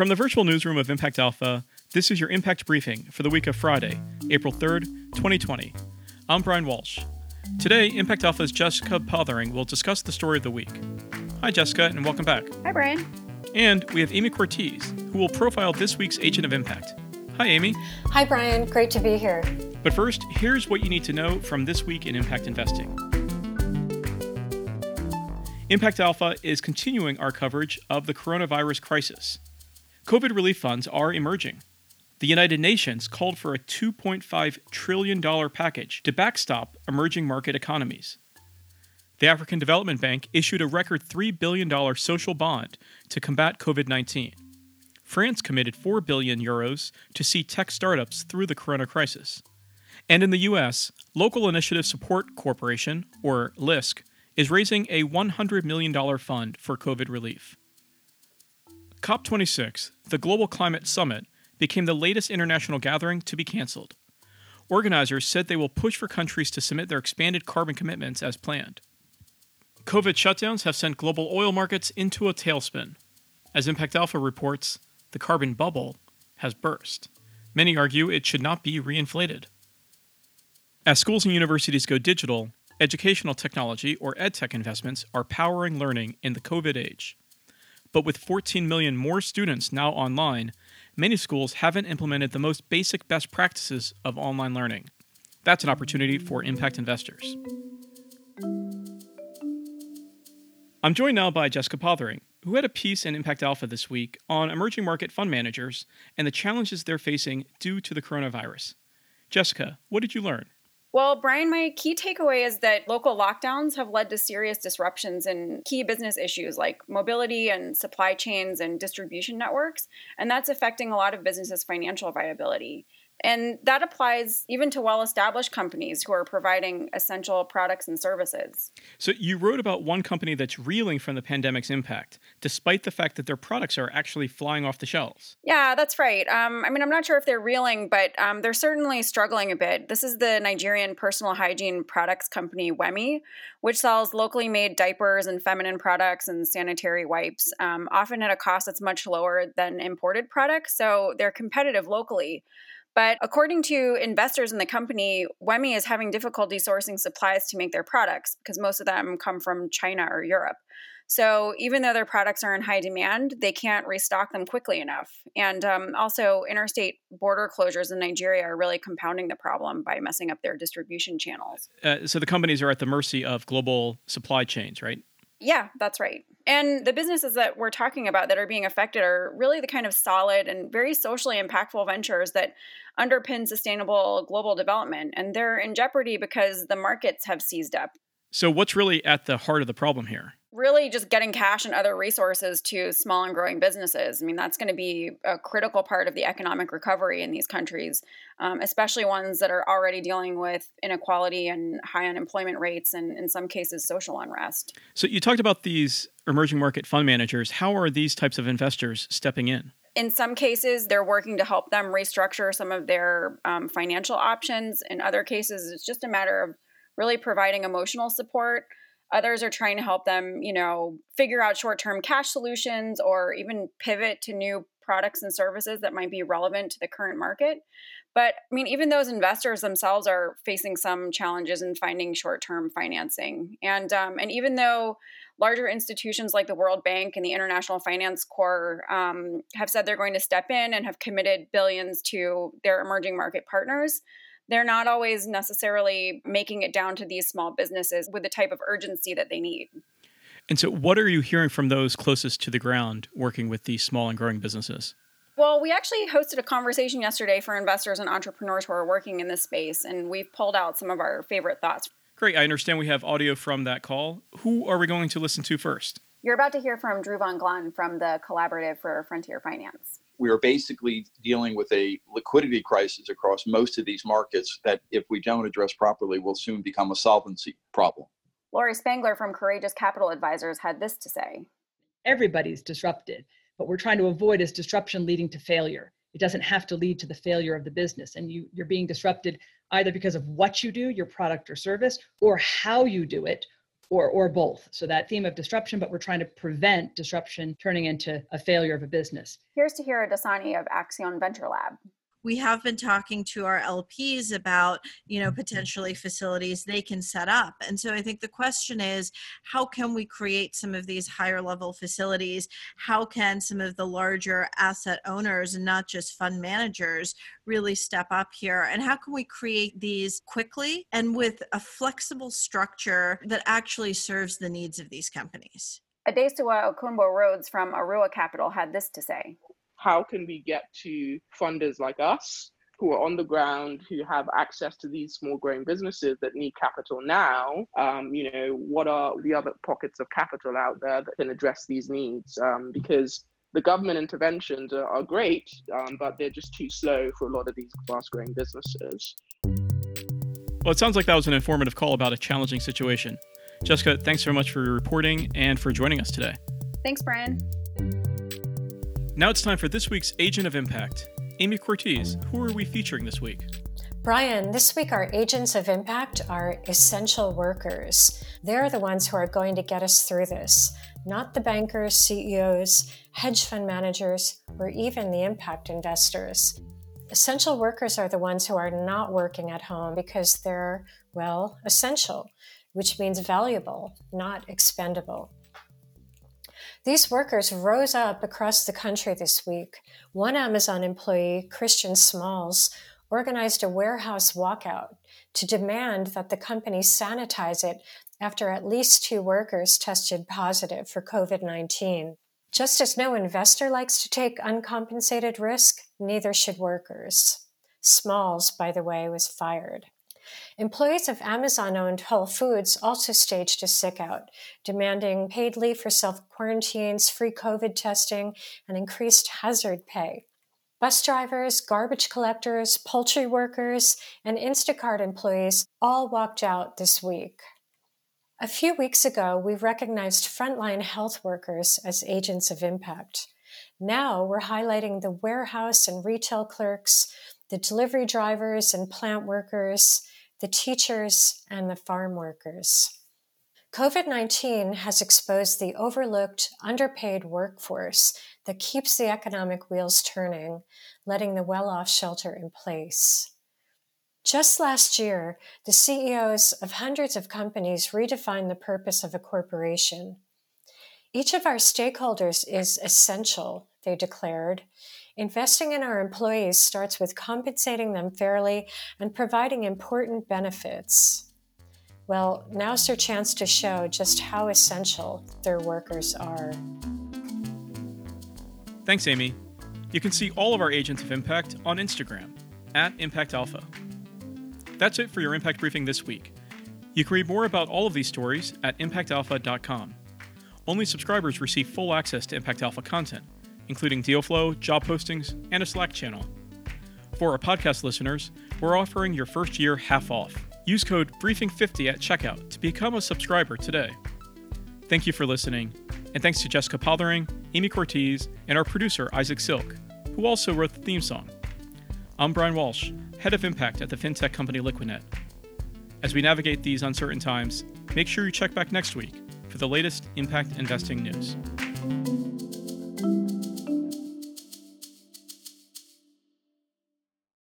From the virtual newsroom of Impact Alpha, this is your Impact Briefing for the week of Friday, April 3rd, 2020. I'm Brian Walsh. Today, Impact Alpha's Jessica Pothering will discuss the story of the week. Hi, Jessica, and welcome back. Hi, Brian. And we have Amy Cortez, who will profile this week's Agent of Impact. Hi, Amy. Hi, Brian. Great to be here. But first, here's what you need to know from this week in impact investing. Impact Alpha is continuing our coverage of the coronavirus crisis. COVID relief funds are emerging. The United Nations called for a $2.5 trillion package to backstop emerging market economies. The African Development Bank issued a record $3 billion social bond to combat COVID 19. France committed 4 billion euros to see tech startups through the corona crisis. And in the US, Local Initiative Support Corporation, or LISC, is raising a $100 million fund for COVID relief. COP26, the Global Climate Summit, became the latest international gathering to be canceled. Organizers said they will push for countries to submit their expanded carbon commitments as planned. COVID shutdowns have sent global oil markets into a tailspin. As Impact Alpha reports, the carbon bubble has burst. Many argue it should not be reinflated. As schools and universities go digital, educational technology or edtech investments are powering learning in the COVID age. But with 14 million more students now online, many schools haven't implemented the most basic best practices of online learning. That's an opportunity for impact investors. I'm joined now by Jessica Pothering, who had a piece in Impact Alpha this week on emerging market fund managers and the challenges they're facing due to the coronavirus. Jessica, what did you learn? Well, Brian, my key takeaway is that local lockdowns have led to serious disruptions in key business issues like mobility and supply chains and distribution networks, and that's affecting a lot of businesses' financial viability. And that applies even to well established companies who are providing essential products and services. So, you wrote about one company that's reeling from the pandemic's impact, despite the fact that their products are actually flying off the shelves. Yeah, that's right. Um, I mean, I'm not sure if they're reeling, but um, they're certainly struggling a bit. This is the Nigerian personal hygiene products company, Wemy, which sells locally made diapers and feminine products and sanitary wipes, um, often at a cost that's much lower than imported products. So, they're competitive locally. But according to investors in the company, Wemy is having difficulty sourcing supplies to make their products because most of them come from China or Europe. So even though their products are in high demand, they can't restock them quickly enough. And um, also, interstate border closures in Nigeria are really compounding the problem by messing up their distribution channels. Uh, so the companies are at the mercy of global supply chains, right? Yeah, that's right. And the businesses that we're talking about that are being affected are really the kind of solid and very socially impactful ventures that underpin sustainable global development. And they're in jeopardy because the markets have seized up. So, what's really at the heart of the problem here? Really just getting cash and other resources to small and growing businesses. I mean, that's going to be a critical part of the economic recovery in these countries, um, especially ones that are already dealing with inequality and high unemployment rates and, in some cases, social unrest. So, you talked about these emerging market fund managers. How are these types of investors stepping in? In some cases, they're working to help them restructure some of their um, financial options. In other cases, it's just a matter of really providing emotional support Others are trying to help them, you know, figure out short term cash solutions or even pivot to new products and services that might be relevant to the current market. But I mean, even those investors themselves are facing some challenges in finding short term financing. And, um, and even though larger institutions like the World Bank and the International Finance Corps um, have said they're going to step in and have committed billions to their emerging market partners, they're not always necessarily making it down to these small businesses with the type of urgency that they need. And so, what are you hearing from those closest to the ground working with these small and growing businesses? Well, we actually hosted a conversation yesterday for investors and entrepreneurs who are working in this space, and we've pulled out some of our favorite thoughts. Great. I understand we have audio from that call. Who are we going to listen to first? You're about to hear from Drew Von Glahn from the Collaborative for Frontier Finance we are basically dealing with a liquidity crisis across most of these markets that, if we don't address properly, will soon become a solvency problem. Laurie Spengler from Courageous Capital Advisors had this to say Everybody's disrupted. What we're trying to avoid is disruption leading to failure. It doesn't have to lead to the failure of the business. And you, you're being disrupted either because of what you do, your product or service, or how you do it, or or both. So that theme of disruption, but we're trying to prevent disruption turning into a failure of a business. Here's Tahira Dosani of Accion Venture Lab we have been talking to our LPs about, you know, mm-hmm. potentially facilities they can set up. And so I think the question is how can we create some of these higher level facilities? How can some of the larger asset owners and not just fund managers really step up here? And how can we create these quickly and with a flexible structure that actually serves the needs of these companies? Adesua Okunbo Rhodes from Aruwa Capital had this to say how can we get to funders like us who are on the ground, who have access to these small growing businesses that need capital now, um, you know, what are the other pockets of capital out there that can address these needs? Um, because the government interventions are, are great, um, but they're just too slow for a lot of these fast growing businesses. Well, it sounds like that was an informative call about a challenging situation. Jessica, thanks very much for your reporting and for joining us today. Thanks, Brian. Now it's time for this week's Agent of Impact. Amy Cortez, who are we featuring this week? Brian, this week our agents of impact are essential workers. They're the ones who are going to get us through this, not the bankers, CEOs, hedge fund managers, or even the impact investors. Essential workers are the ones who are not working at home because they're, well, essential, which means valuable, not expendable. These workers rose up across the country this week. One Amazon employee, Christian Smalls, organized a warehouse walkout to demand that the company sanitize it after at least two workers tested positive for COVID 19. Just as no investor likes to take uncompensated risk, neither should workers. Smalls, by the way, was fired. Employees of Amazon owned Whole Foods also staged a sick out, demanding paid leave for self quarantines, free COVID testing, and increased hazard pay. Bus drivers, garbage collectors, poultry workers, and Instacart employees all walked out this week. A few weeks ago, we recognized frontline health workers as agents of impact. Now we're highlighting the warehouse and retail clerks, the delivery drivers and plant workers, the teachers, and the farm workers. COVID 19 has exposed the overlooked, underpaid workforce that keeps the economic wheels turning, letting the well off shelter in place. Just last year, the CEOs of hundreds of companies redefined the purpose of a corporation. Each of our stakeholders is essential, they declared, Investing in our employees starts with compensating them fairly and providing important benefits. Well, now's their chance to show just how essential their workers are. Thanks, Amy. You can see all of our agents of impact on Instagram at Impact Alpha. That's it for your Impact Briefing this week. You can read more about all of these stories at impactalpha.com. Only subscribers receive full access to Impact Alpha content including deal flow, job postings, and a Slack channel. For our podcast listeners, we're offering your first year half off. Use code BRIEFING50 at checkout to become a subscriber today. Thank you for listening, and thanks to Jessica Pothering, Amy Cortez, and our producer, Isaac Silk, who also wrote the theme song. I'm Brian Walsh, Head of Impact at the fintech company Liquidnet. As we navigate these uncertain times, make sure you check back next week for the latest impact investing news.